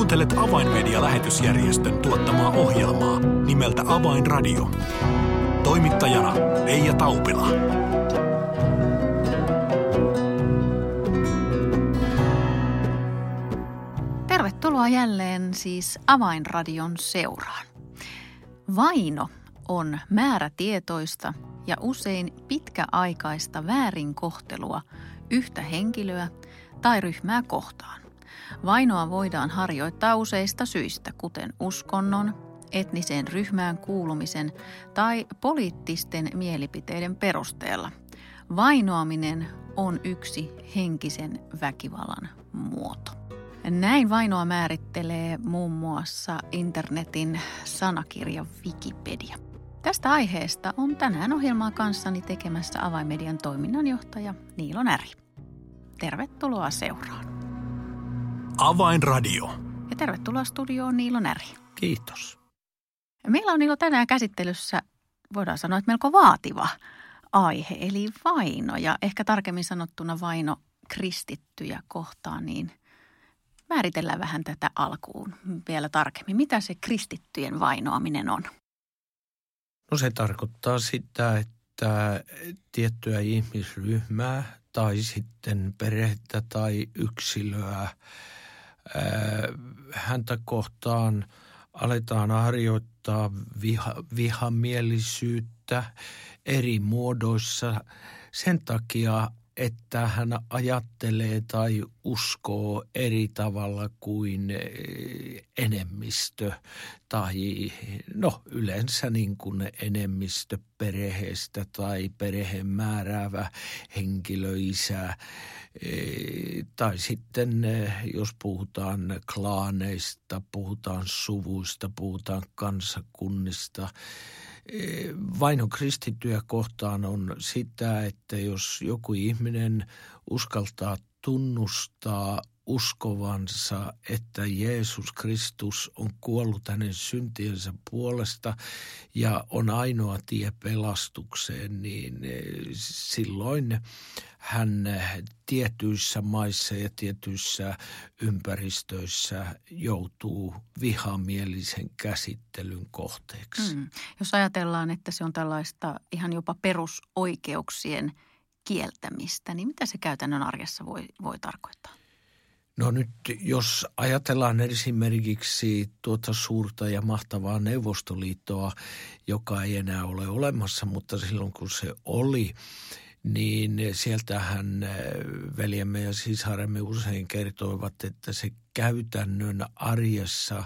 Kuuntelet Avainmedia-lähetysjärjestön tuottamaa ohjelmaa nimeltä Avainradio. Toimittajana Leija Taupila. Tervetuloa jälleen siis Avainradion seuraan. Vaino on määrätietoista ja usein pitkäaikaista väärinkohtelua yhtä henkilöä tai ryhmää kohtaan. Vainoa voidaan harjoittaa useista syistä, kuten uskonnon, etniseen ryhmään kuulumisen tai poliittisten mielipiteiden perusteella. Vainoaminen on yksi henkisen väkivallan muoto. Näin vainoa määrittelee muun muassa internetin sanakirja Wikipedia. Tästä aiheesta on tänään ohjelmaa kanssani tekemässä avaimedian toiminnanjohtaja Niilo Näri. Tervetuloa seuraan. Avainradio. Ja tervetuloa studioon Niilo Näri. Kiitos. Meillä on Niilo tänään käsittelyssä, voidaan sanoa, että melko vaativa aihe, eli vaino. Ja ehkä tarkemmin sanottuna vaino kristittyjä kohtaan, niin määritellään vähän tätä alkuun vielä tarkemmin. Mitä se kristittyjen vainoaminen on? No se tarkoittaa sitä, että tiettyä ihmisryhmää tai sitten perhettä tai yksilöä häntä kohtaan aletaan harjoittaa viha, vihamielisyyttä eri muodoissa. Sen takia, että hän ajattelee tai uskoo eri tavalla kuin eh, enemmistö tai no yleensä niin kuin enemmistö perheestä tai perheen määräävä henkilö, isä eh, tai sitten eh, jos puhutaan klaaneista, puhutaan suvuista, puhutaan kansakunnista – vaino kristittyjä kohtaan on sitä, että jos joku ihminen uskaltaa tunnustaa uskovansa, että Jeesus Kristus on kuollut hänen syntiensä puolesta ja on ainoa tie pelastukseen, niin eh, silloin hän tietyissä maissa ja tietyissä ympäristöissä joutuu vihamielisen käsittelyn kohteeksi. Mm. Jos ajatellaan, että se on tällaista ihan jopa perusoikeuksien kieltämistä, niin mitä se käytännön arjessa voi, voi tarkoittaa? No nyt jos ajatellaan esimerkiksi tuota suurta ja mahtavaa Neuvostoliittoa, joka ei enää ole olemassa, mutta silloin kun se oli, niin sieltähän äh, veljemme ja sisaremme usein kertoivat, että se käytännön arjessa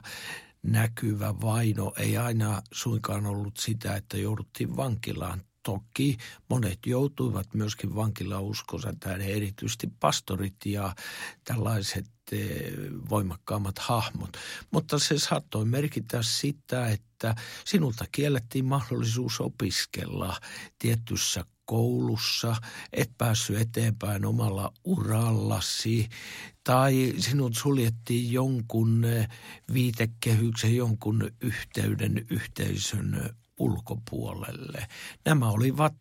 näkyvä vaino ei aina suinkaan ollut sitä, että jouduttiin vankilaan Toki monet joutuivat myöskin vankilauskonsa tähän, erityisesti pastorit ja tällaiset eh, voimakkaammat hahmot. Mutta se saattoi merkitä sitä, että sinulta kiellettiin mahdollisuus opiskella tietyssä koulussa, et päässyt eteenpäin omalla urallasi tai sinut suljettiin jonkun eh, viitekehyksen, jonkun yhteyden, yhteisön ulkopuolelle. Nämä olivat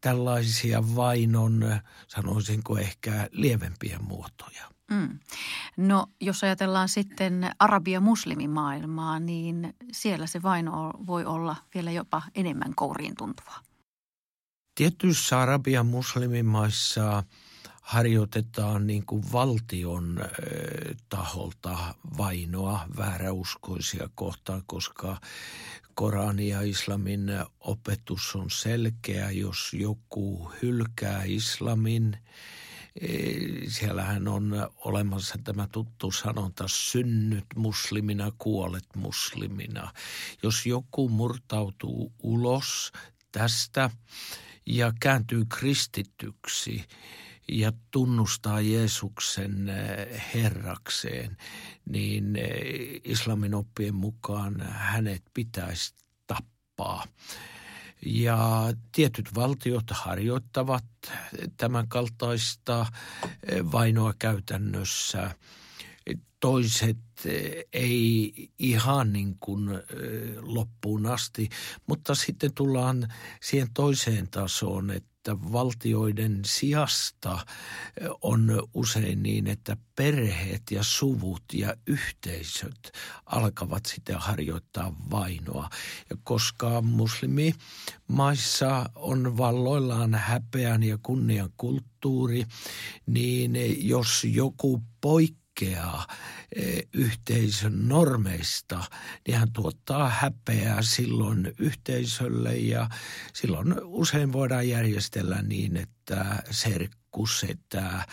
tällaisia vainon, sanoisinko ehkä lievempiä muotoja. Mm. No jos ajatellaan sitten arabia muslimimaailmaa, niin siellä se vaino voi olla vielä jopa enemmän kouriin tuntuvaa. Tietyissä arabian muslimimaissa harjoitetaan niin kuin valtion taholta vainoa vääräuskoisia kohtaan, koska Korani ja islamin opetus on selkeä. Jos joku hylkää islamin, e, siellähän on olemassa tämä tuttu sanonta, synnyt muslimina, kuolet muslimina. Jos joku murtautuu ulos tästä ja kääntyy kristityksi – ja tunnustaa Jeesuksen eh, herrakseen, niin eh, islamin oppien mukaan hänet pitäisi tappaa. Ja tietyt valtiot harjoittavat tämän kaltaista eh, vainoa käytännössä. Toiset ei ihan niin kuin loppuun asti, mutta sitten tullaan siihen toiseen tasoon, että valtioiden sijasta on usein niin, että perheet ja suvut ja yhteisöt alkavat sitten harjoittaa vainoa. Ja koska muslimimaissa on valloillaan häpeän ja kunnian kulttuuri, niin jos joku poikkeaa poikkeaa e, yhteisön normeista, niin hän tuottaa häpeää silloin yhteisölle ja silloin usein voidaan järjestellä niin, että serkku, setä,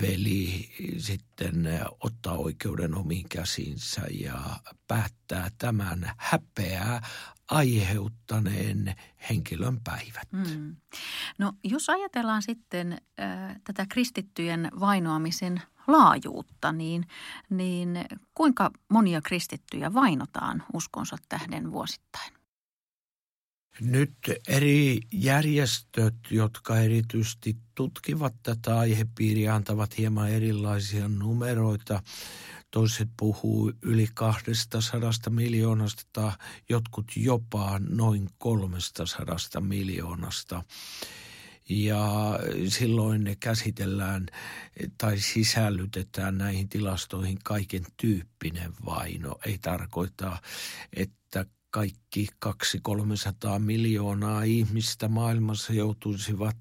veli sitten ottaa oikeuden omiin käsinsä ja päättää tämän häpeää aiheuttaneen henkilön päivät. Mm. No jos ajatellaan sitten äh, tätä kristittyjen vainoamisen laajuutta, niin, niin kuinka monia kristittyjä vainotaan uskonsa tähden vuosittain? Nyt eri järjestöt, jotka erityisesti tutkivat tätä aihepiiriä, antavat hieman erilaisia numeroita. Toiset puhuu yli 200 miljoonasta, jotkut jopa noin 300 miljoonasta ja silloin ne käsitellään tai sisällytetään näihin tilastoihin kaiken tyyppinen vaino. Ei tarkoita, että kaikki 200-300 miljoonaa ihmistä maailmassa joutuisivat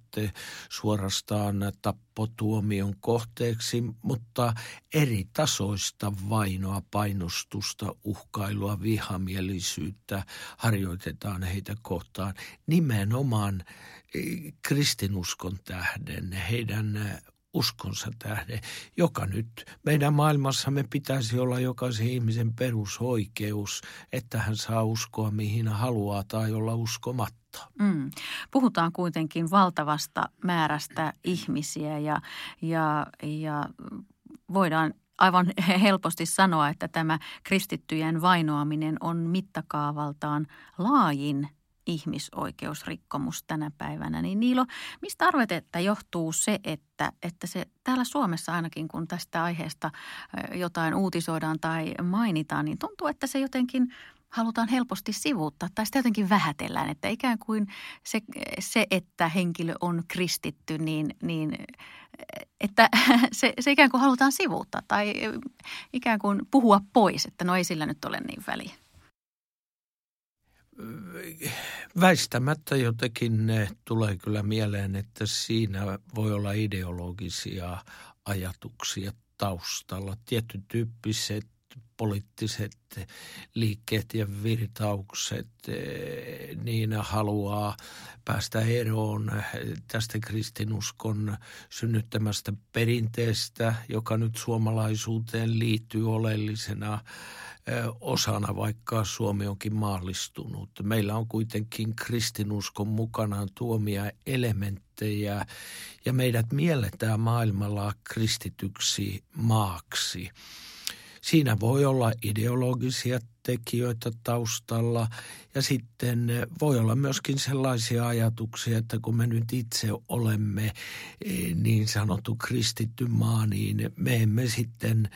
suorastaan tappotuomion kohteeksi, mutta eri tasoista vainoa, painostusta, uhkailua, vihamielisyyttä harjoitetaan heitä kohtaan nimenomaan kristinuskon tähden, heidän uskonsa tähden, joka nyt meidän maailmassamme pitäisi olla jokaisen ihmisen perusoikeus, että hän saa uskoa mihin haluaa tai olla uskomatta. Mm. Puhutaan kuitenkin valtavasta määrästä ihmisiä ja, ja, ja voidaan aivan helposti sanoa, että tämä kristittyjen vainoaminen on mittakaavaltaan laajin ihmisoikeusrikkomus tänä päivänä. Niin Niilo, mistä arvet, että johtuu se, että, että se täällä Suomessa ainakin kun tästä aiheesta jotain uutisoidaan tai mainitaan, niin tuntuu, että se jotenkin halutaan helposti sivuuttaa tai sitä jotenkin vähätellään, että ikään kuin se, se että henkilö on kristitty, niin, niin että se, se ikään kuin halutaan sivuuttaa tai ikään kuin puhua pois, että no ei sillä nyt ole niin väliä väistämättä jotenkin ne tulee kyllä mieleen, että siinä voi olla ideologisia ajatuksia taustalla. Tietyn tyyppiset poliittiset liikkeet ja virtaukset, niin haluaa päästä eroon tästä kristinuskon synnyttämästä perinteestä, joka nyt suomalaisuuteen liittyy oleellisena osana, vaikka Suomi onkin maallistunut. Meillä on kuitenkin kristinuskon mukanaan tuomia elementtejä ja meidät mielletään maailmalla kristityksi maaksi. Siinä voi olla ideologisia tekijöitä taustalla. Ja sitten voi olla myöskin sellaisia ajatuksia, että kun me nyt itse olemme eh, niin sanottu kristitty maa, niin me emme sitten,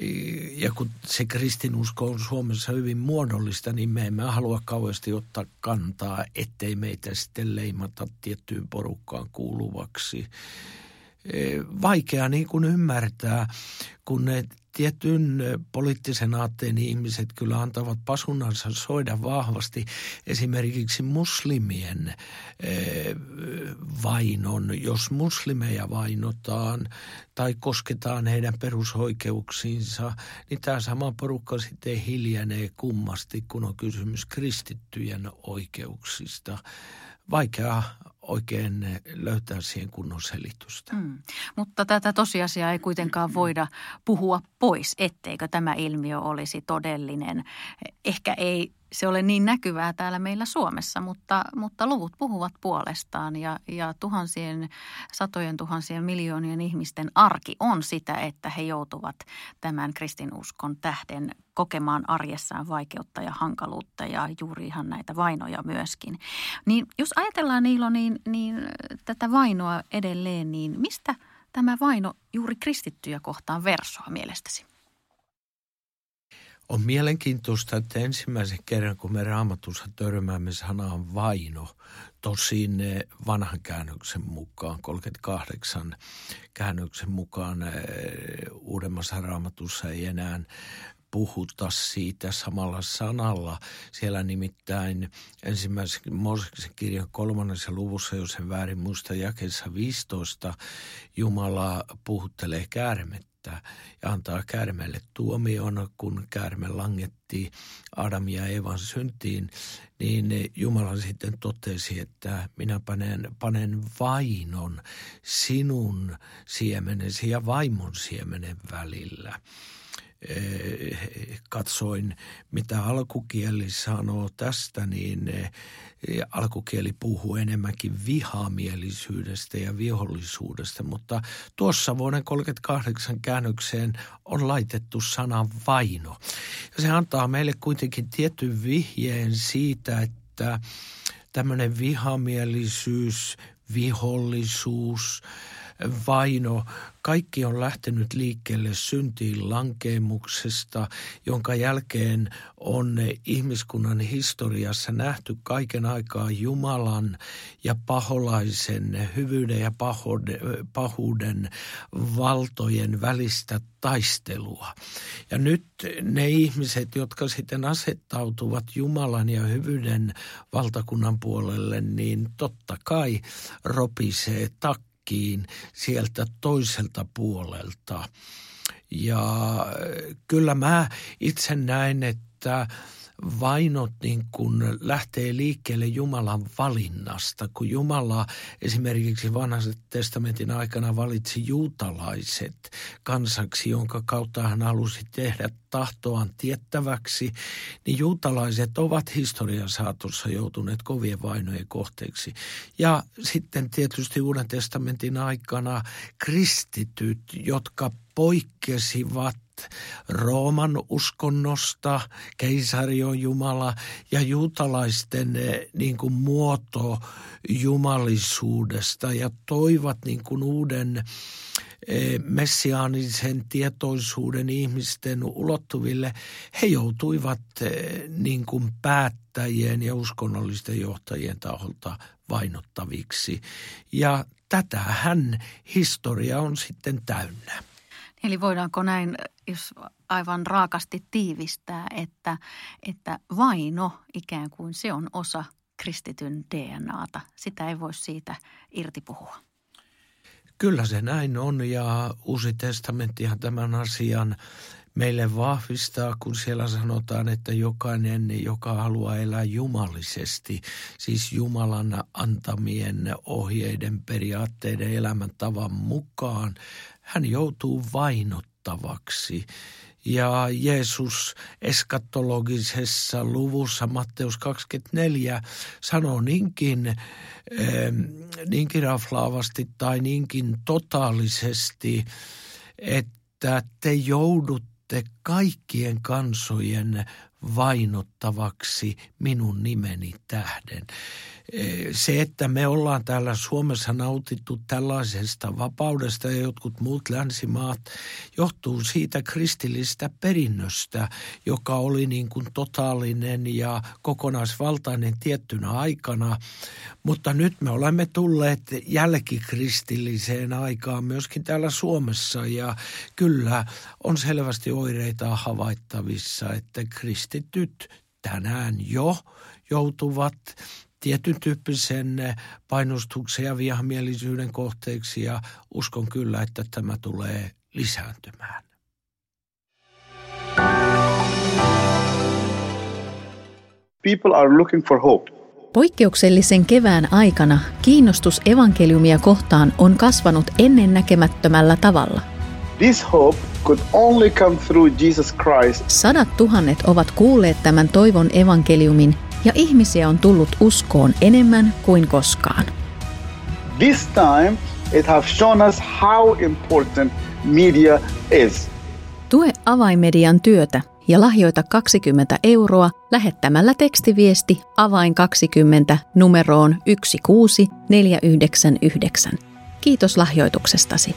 eh, ja kun se kristinusko on Suomessa hyvin muodollista, niin me emme halua kauheasti ottaa kantaa, ettei meitä sitten leimata tiettyyn porukkaan kuuluvaksi. eh, vaikea niin kuin ymmärtää, kun ne tietyn poliittisen aatteen ihmiset kyllä antavat pasunansa soida vahvasti esimerkiksi muslimien vainon. Jos muslimeja vainotaan tai kosketaan heidän perusoikeuksiinsa, niin tämä sama porukka sitten hiljenee kummasti, kun on kysymys kristittyjen oikeuksista. Vaikea oikein löytää siihen kunnon selitystä. Mm. Mutta tätä tosiasiaa ei kuitenkaan voida puhua pois, etteikö tämä ilmiö olisi todellinen. Ehkä ei se ole niin näkyvää täällä meillä Suomessa, mutta, mutta luvut puhuvat puolestaan ja, ja tuhansien, satojen tuhansien miljoonien ihmisten arki on sitä, että he joutuvat tämän kristinuskon tähden kokemaan arjessaan vaikeutta ja hankaluutta ja juuri ihan näitä vainoja myöskin. Niin jos ajatellaan Niilo, niin, niin tätä vainoa edelleen, niin mistä tämä vaino juuri kristittyjä kohtaan versoa mielestäsi? On mielenkiintoista, että ensimmäisen kerran, kun me raamatussa törmäämme sanaan vaino, tosin eh, vanhan käännöksen mukaan, 38 käännöksen mukaan eh, uudemmassa raamatussa ei enää puhuta siitä samalla sanalla. Siellä nimittäin ensimmäisen Mooseksen kirjan kolmannessa luvussa, jos en väärin muista jakeessa 15, Jumala puhuttelee käärmettä ja antaa käärmeelle tuomion, kun käärme langetti Adam ja Evan syntiin, niin Jumala sitten totesi, että minä panen, panen vainon sinun siemenesi ja vaimon siemenen välillä. Eh, katsoin, mitä alkukieli sanoo tästä, niin eh, alkukieli puhuu enemmänkin vihamielisyydestä ja vihollisuudesta, mutta tuossa vuoden 38 käännökseen on laitettu sana vaino. Ja se antaa meille kuitenkin tietyn vihjeen siitä, että tämmöinen vihamielisyys, vihollisuus – vaino, kaikki on lähtenyt liikkeelle syntiin lankeemuksesta, jonka jälkeen on ihmiskunnan historiassa nähty kaiken aikaa Jumalan ja paholaisen hyvyyden ja pahuuden valtojen välistä taistelua. Ja nyt ne ihmiset, jotka sitten asettautuvat Jumalan ja hyvyyden valtakunnan puolelle, niin totta kai ropisee tak kiin sieltä toiselta puolelta. Ja äh, kyllä mä itse näen, että vainot niin kuin lähtee liikkeelle Jumalan valinnasta, kun Jumala esimerkiksi vanhan testamentin aikana valitsi juutalaiset kansaksi, jonka kautta hän halusi tehdä tahtoaan tiettäväksi, niin juutalaiset ovat historian saatossa joutuneet kovien vainojen kohteeksi. Ja sitten tietysti Uuden testamentin aikana kristityt, jotka poikkesivat Rooman uskonnosta, keisari on Jumala ja juutalaisten eh, niin kuin muoto jumalisuudesta ja toivat niin kuin uuden eh, messiaanisen tietoisuuden ihmisten ulottuville, he joutuivat eh, niin kuin päättäjien ja uskonnollisten johtajien taholta vainottaviksi. Ja tätähän historia on sitten täynnä. Eli voidaanko näin, jos aivan raakasti tiivistää, että, että vaino ikään kuin se on osa kristityn DNAta. Sitä ei voi siitä irti puhua. Kyllä se näin on ja Uusi testamenttihan tämän asian meille vahvistaa, kun siellä sanotaan, että jokainen, joka haluaa elää jumalisesti, siis Jumalan antamien ohjeiden, periaatteiden, elämäntavan mukaan, hän joutuu vainottavaksi. Ja Jeesus eskatologisessa luvussa Matteus 24 sanoo niinkin, niinkin raflaavasti tai niinkin totaalisesti, että te joudutte kaikkien kansojen vainottavaksi minun nimeni tähden. Se, että me ollaan täällä Suomessa nautittu tällaisesta vapaudesta ja jotkut muut länsimaat, johtuu siitä kristillistä perinnöstä, joka oli niin kuin totaalinen ja kokonaisvaltainen tiettynä aikana. Mutta nyt me olemme tulleet jälkikristilliseen aikaan myöskin täällä Suomessa ja kyllä on selvästi oireita havaittavissa, että kristityt tänään jo joutuvat tietyn tyyppisen painostuksen ja vihamielisyyden kohteeksi ja uskon kyllä, että tämä tulee lisääntymään. People are looking for hope. Poikkeuksellisen kevään aikana kiinnostus evankeliumia kohtaan on kasvanut ennennäkemättömällä tavalla. This hope could only come through Jesus Christ. Sadat tuhannet ovat kuulleet tämän toivon evankeliumin ja ihmisiä on tullut uskoon enemmän kuin koskaan. This time it has shown us how important media is. Tue avaimedian työtä ja lahjoita 20 euroa lähettämällä tekstiviesti avain 20 numeroon 16499. Kiitos lahjoituksestasi.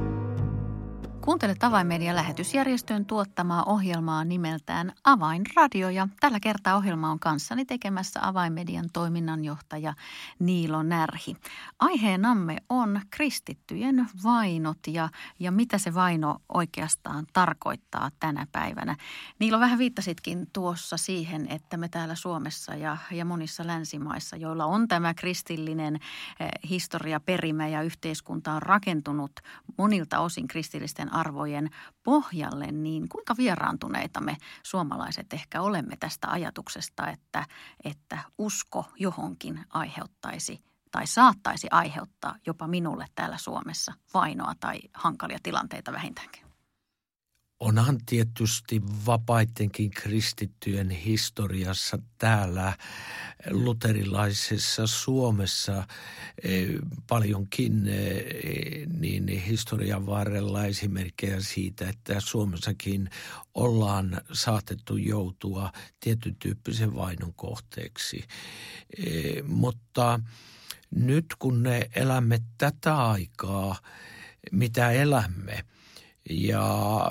Kuuntelet Avainmedian lähetysjärjestön tuottamaa ohjelmaa nimeltään Avainradio ja tällä kertaa ohjelma on kanssani tekemässä Avainmedian toiminnanjohtaja Niilo Närhi. Aiheenamme on kristittyjen vainot ja, ja mitä se vaino oikeastaan tarkoittaa tänä päivänä. Niilo vähän viittasitkin tuossa siihen, että me täällä Suomessa ja, ja monissa länsimaissa, joilla on tämä kristillinen eh, historia, perimä ja yhteiskunta on rakentunut monilta osin kristillisten arvojen pohjalle, niin kuinka vieraantuneita me suomalaiset ehkä olemme tästä ajatuksesta, että, että usko johonkin aiheuttaisi tai saattaisi aiheuttaa jopa minulle täällä Suomessa vainoa tai hankalia tilanteita vähintäänkin? Onhan tietysti vapaitenkin kristittyjen historiassa täällä luterilaisessa Suomessa eh, paljonkin eh, niin historian varrella esimerkkejä siitä, että Suomessakin ollaan saatettu joutua tietyn tyyppisen vainon kohteeksi. Eh, mutta nyt kun ne elämme tätä aikaa, mitä elämme, ja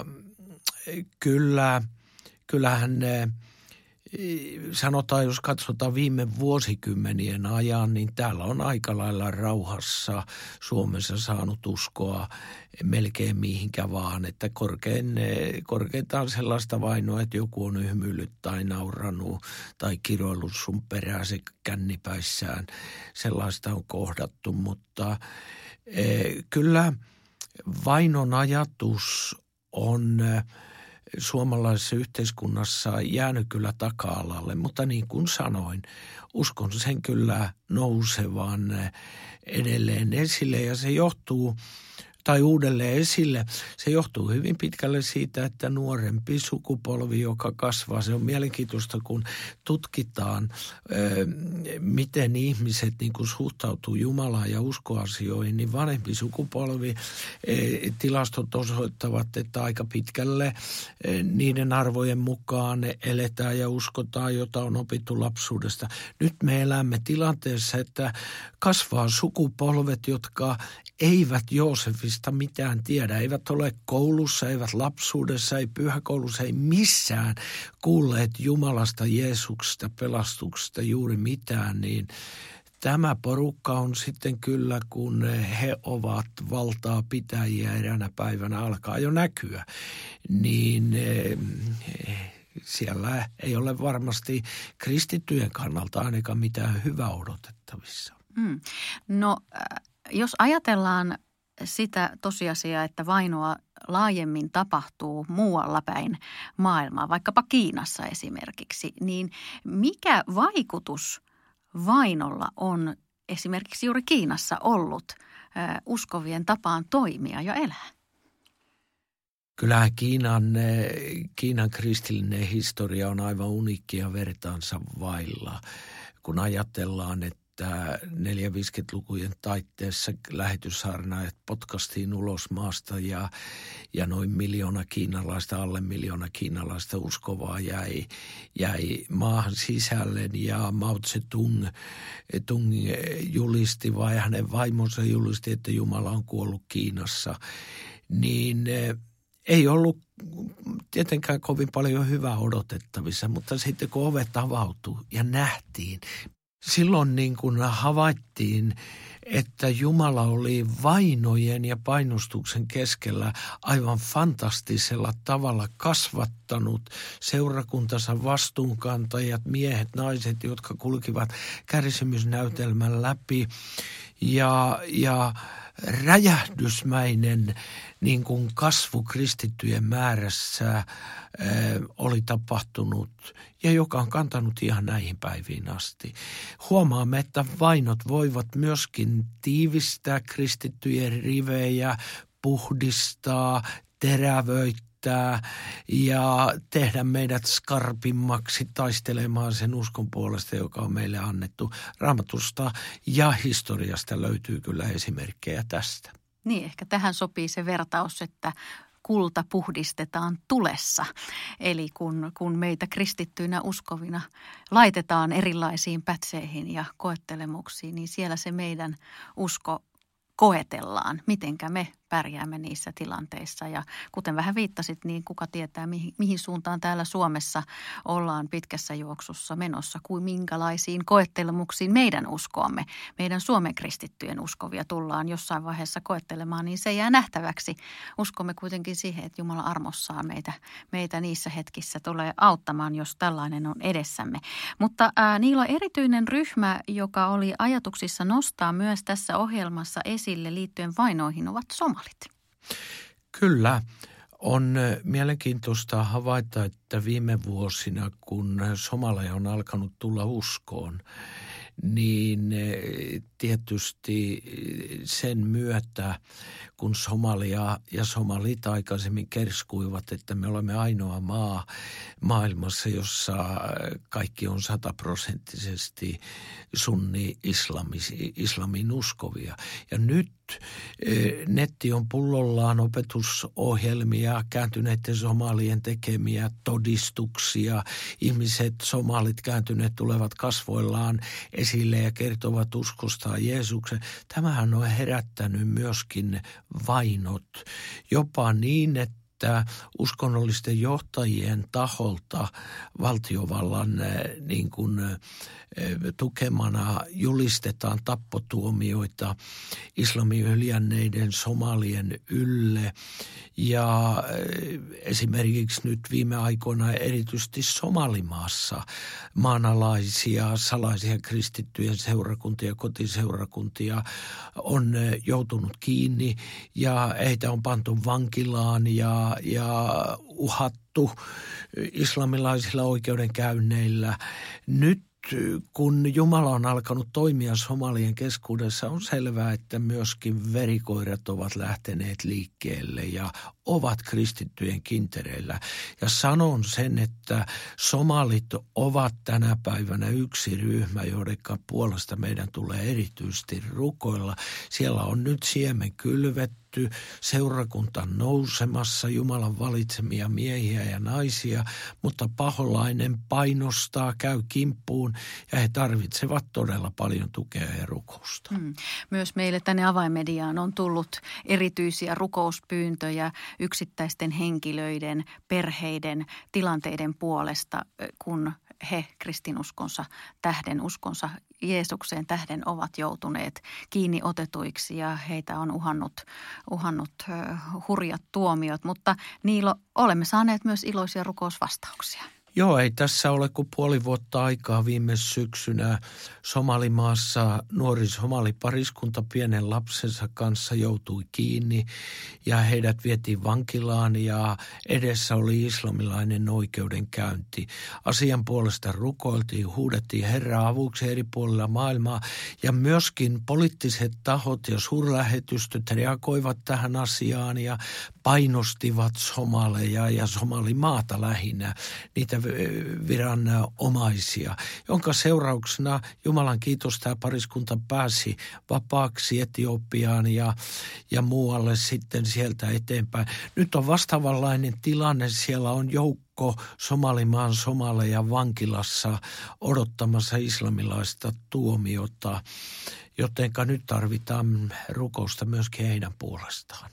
kyllä, kyllähän ne, sanotaan, jos katsotaan viime vuosikymmenien ajan, niin täällä on aika lailla rauhassa Suomessa saanut uskoa melkein mihinkä vaan, että korkein, korkeintaan sellaista vainoa, että joku on yhmyllyt tai nauranut tai kiroillut sun peräsi kännipäissään. Sellaista on kohdattu, mutta eh, kyllä vainon ajatus on – suomalaisessa yhteiskunnassa jäänyt kyllä taka-alalle, mutta niin kuin sanoin, uskon sen kyllä nousevan edelleen esille. Ja se johtuu – tai uudelleen esille. Se johtuu hyvin pitkälle siitä, että nuorempi sukupolvi, joka kasvaa, se on mielenkiintoista, kun tutkitaan, miten ihmiset niin kuin suhtautuu Jumalaan ja uskoasioihin, niin vanhempi sukupolvi, tilastot osoittavat, että aika pitkälle niiden arvojen mukaan eletään ja uskotaan, jota on opittu lapsuudesta. Nyt me elämme tilanteessa, että kasvaa sukupolvet, jotka eivät Joosefista mitään tiedä. Eivät ole koulussa, eivät lapsuudessa, ei pyhäkoulussa, ei missään kuulleet Jumalasta, Jeesuksesta, pelastuksesta juuri mitään, niin tämä porukka on sitten kyllä, kun he ovat valtaa pitäjiä eräänä päivänä alkaa jo näkyä, niin eh, siellä ei ole varmasti kristittyjen kannalta ainakaan mitään hyvää odotettavissa. Mm. No äh, jos ajatellaan sitä tosiasiaa, että vainoa laajemmin tapahtuu muualla päin maailmaa, vaikkapa Kiinassa esimerkiksi, niin mikä vaikutus vainolla on esimerkiksi juuri Kiinassa ollut uskovien tapaan toimia ja elää? Kyllähän Kiinan, Kiinan kristillinen historia on aivan uniikkia vertaansa vailla. Kun ajatellaan, että että 450-lukujen taitteessa lähetyssaarnaajat potkastiin ulos maasta ja, ja noin miljoona kiinalaista, alle miljoona kiinalaista uskovaa jäi, jäi maahan sisälle ja Mao Tse-tung Tung julisti vai hänen vaimonsa julisti, että Jumala on kuollut Kiinassa, niin eh, ei ollut tietenkään kovin paljon hyvää odotettavissa, mutta sitten kun ovet avautui ja nähtiin, silloin niin kuin havaittiin, että Jumala oli vainojen ja painostuksen keskellä aivan fantastisella tavalla kasvattanut seurakuntansa vastuunkantajat, miehet, naiset, jotka kulkivat kärsimysnäytelmän läpi ja, ja räjähdysmäinen niin kuin kasvu kristittyjen määrässä ää, oli tapahtunut ja joka on kantanut ihan näihin päiviin asti. Huomaamme, että vainot voivat myöskin tiivistää kristittyjen rivejä, puhdistaa, terävöittää ja tehdä meidät skarpimmaksi taistelemaan sen uskon puolesta, joka on meille annettu. Raamatusta ja historiasta löytyy kyllä esimerkkejä tästä. Niin, ehkä tähän sopii se vertaus, että kulta puhdistetaan tulessa. Eli kun, kun meitä kristittyinä uskovina laitetaan erilaisiin pätseihin ja koettelemuksiin, niin siellä se meidän usko koetellaan, mitenkä me pärjäämme niissä tilanteissa. Ja kuten vähän viittasit, niin kuka tietää, mihin, mihin suuntaan täällä Suomessa ollaan pitkässä juoksussa menossa, kuin minkälaisiin koettelemuksiin meidän uskoamme, meidän Suomen kristittyjen uskovia tullaan jossain vaiheessa koettelemaan, niin se jää nähtäväksi. Uskomme kuitenkin siihen, että Jumala armossaan meitä, meitä niissä hetkissä tulee auttamaan, jos tällainen on edessämme. Mutta ää, niillä on erityinen ryhmä, joka oli ajatuksissa nostaa myös tässä ohjelmassa esille liittyen vainoihin, ovat somalit. Kyllä. On mielenkiintoista havaita, että viime vuosina, kun somaleja on alkanut tulla uskoon, niin tietysti sen myötä, kun Somalia ja somalit aikaisemmin kerskuivat, että me olemme ainoa maa maailmassa, jossa kaikki on sataprosenttisesti sunni islamin uskovia. Ja nyt e, netti on pullollaan opetusohjelmia, kääntyneiden somalien tekemiä todistuksia. Ihmiset, somalit kääntyneet tulevat kasvoillaan esille ja kertovat uskostaan Jeesuksen. Tämähän on herättänyt myöskin vainot, jopa niin, että että uskonnollisten johtajien taholta valtiovallan eh, niin kuin, eh, tukemana julistetaan tappotuomioita islamin hyljänneiden somalien ylle. Ja eh, esimerkiksi nyt viime aikoina erityisesti Somalimaassa maanalaisia salaisia kristittyjen seurakuntia, kotiseurakuntia on joutunut kiinni ja heitä on pantu vankilaan ja ja, uhattu islamilaisilla oikeudenkäynneillä. Nyt kun Jumala on alkanut toimia somalien keskuudessa, on selvää, että myöskin verikoirat ovat lähteneet liikkeelle ja ovat kristittyjen kintereillä. Ja sanon sen, että somalit ovat tänä päivänä yksi ryhmä, joiden puolesta meidän tulee erityisesti rukoilla. Siellä on nyt siemen kylvet seurakunta nousemassa, Jumalan valitsemia miehiä ja naisia, mutta paholainen painostaa, käy kimppuun ja he tarvitsevat todella paljon tukea ja rukousta. Mm. Myös meille tänne avaimediaan on tullut erityisiä rukouspyyntöjä yksittäisten henkilöiden, perheiden, tilanteiden puolesta, kun he kristinuskonsa tähden, uskonsa Jeesukseen tähden ovat joutuneet kiinni otetuiksi ja heitä on uhannut, uhannut hurjat tuomiot. Mutta Niilo, olemme saaneet myös iloisia rukousvastauksia. Joo, ei tässä ole kuin puoli vuotta aikaa viime syksynä Somalimaassa nuori somalipariskunta pienen lapsensa kanssa joutui kiinni ja heidät vietiin vankilaan ja edessä oli islamilainen oikeudenkäynti. Asian puolesta rukoiltiin, huudettiin Herraa avuksi eri puolilla maailmaa ja myöskin poliittiset tahot ja suurlähetystöt reagoivat tähän asiaan ja painostivat somaleja ja somalimaata lähinnä, niitä viranomaisia, jonka seurauksena Jumalan kiitos tämä pariskunta pääsi vapaaksi Etiopiaan ja, ja muualle sitten sieltä eteenpäin. Nyt on vastaavanlainen tilanne, siellä on joukko Somalimaan somaleja vankilassa odottamassa islamilaista tuomiota, jotenka nyt tarvitaan rukousta myöskin heidän puolestaan.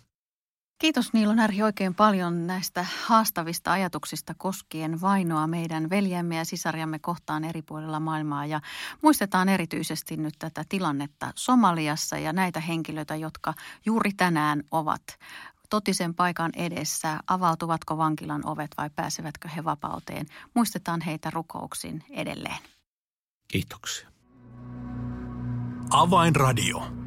Kiitos Niilo Närhi oikein paljon näistä haastavista ajatuksista koskien vainoa meidän veljemme ja sisariamme kohtaan eri puolilla maailmaa. Ja muistetaan erityisesti nyt tätä tilannetta Somaliassa ja näitä henkilöitä, jotka juuri tänään ovat totisen paikan edessä. Avautuvatko vankilan ovet vai pääsevätkö he vapauteen? Muistetaan heitä rukouksin edelleen. Kiitoksia. Avainradio.